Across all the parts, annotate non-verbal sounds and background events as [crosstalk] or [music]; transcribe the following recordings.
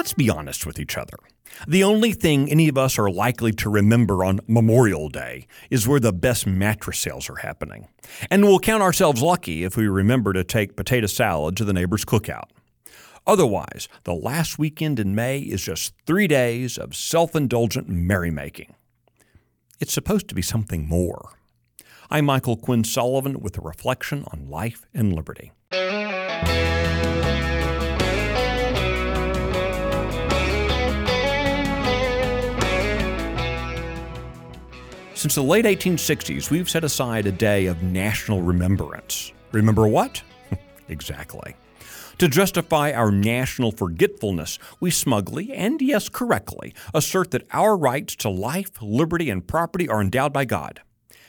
Let's be honest with each other. The only thing any of us are likely to remember on Memorial Day is where the best mattress sales are happening. And we'll count ourselves lucky if we remember to take potato salad to the neighbor's cookout. Otherwise, the last weekend in May is just three days of self indulgent merrymaking. It's supposed to be something more. I'm Michael Quinn Sullivan with a reflection on life and liberty. Since the late 1860s, we've set aside a day of national remembrance. Remember what? [laughs] exactly. To justify our national forgetfulness, we smugly, and yes, correctly, assert that our rights to life, liberty, and property are endowed by God.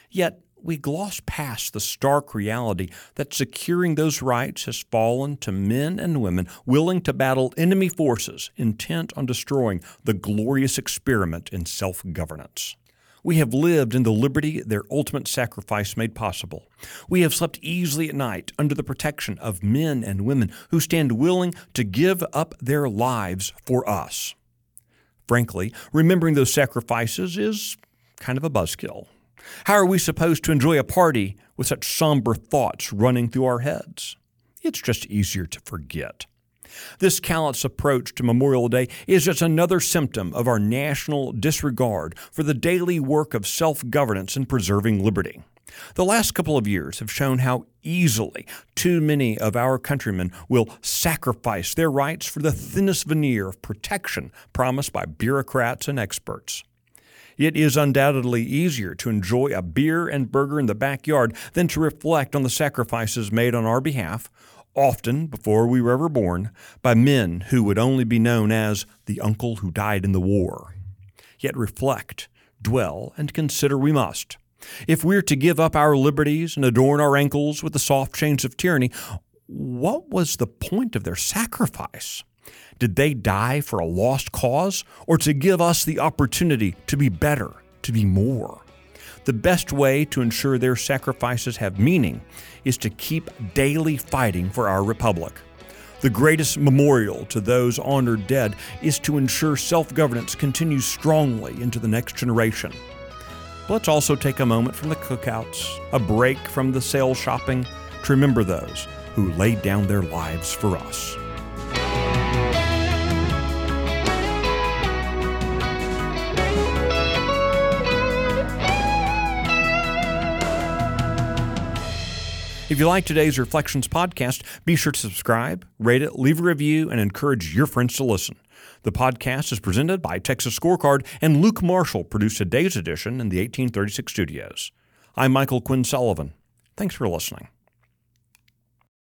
Yet, we gloss past the stark reality that securing those rights has fallen to men and women willing to battle enemy forces intent on destroying the glorious experiment in self governance. We have lived in the liberty their ultimate sacrifice made possible. We have slept easily at night under the protection of men and women who stand willing to give up their lives for us. Frankly, remembering those sacrifices is kind of a buzzkill. How are we supposed to enjoy a party with such somber thoughts running through our heads? It's just easier to forget. This callous approach to Memorial Day is just another symptom of our national disregard for the daily work of self governance and preserving liberty. The last couple of years have shown how easily too many of our countrymen will sacrifice their rights for the thinnest veneer of protection promised by bureaucrats and experts. It is undoubtedly easier to enjoy a beer and burger in the backyard than to reflect on the sacrifices made on our behalf often before we were ever born, by men who would only be known as the uncle who died in the war. Yet reflect, dwell, and consider we must. If we're to give up our liberties and adorn our ankles with the soft chains of tyranny, what was the point of their sacrifice? Did they die for a lost cause or to give us the opportunity to be better, to be more? The best way to ensure their sacrifices have meaning is to keep daily fighting for our republic. The greatest memorial to those honored dead is to ensure self governance continues strongly into the next generation. Let's also take a moment from the cookouts, a break from the sale shopping, to remember those who laid down their lives for us. If you like today's Reflections podcast, be sure to subscribe, rate it, leave a review, and encourage your friends to listen. The podcast is presented by Texas Scorecard, and Luke Marshall produced today's edition in the 1836 studios. I'm Michael Quinn Sullivan. Thanks for listening.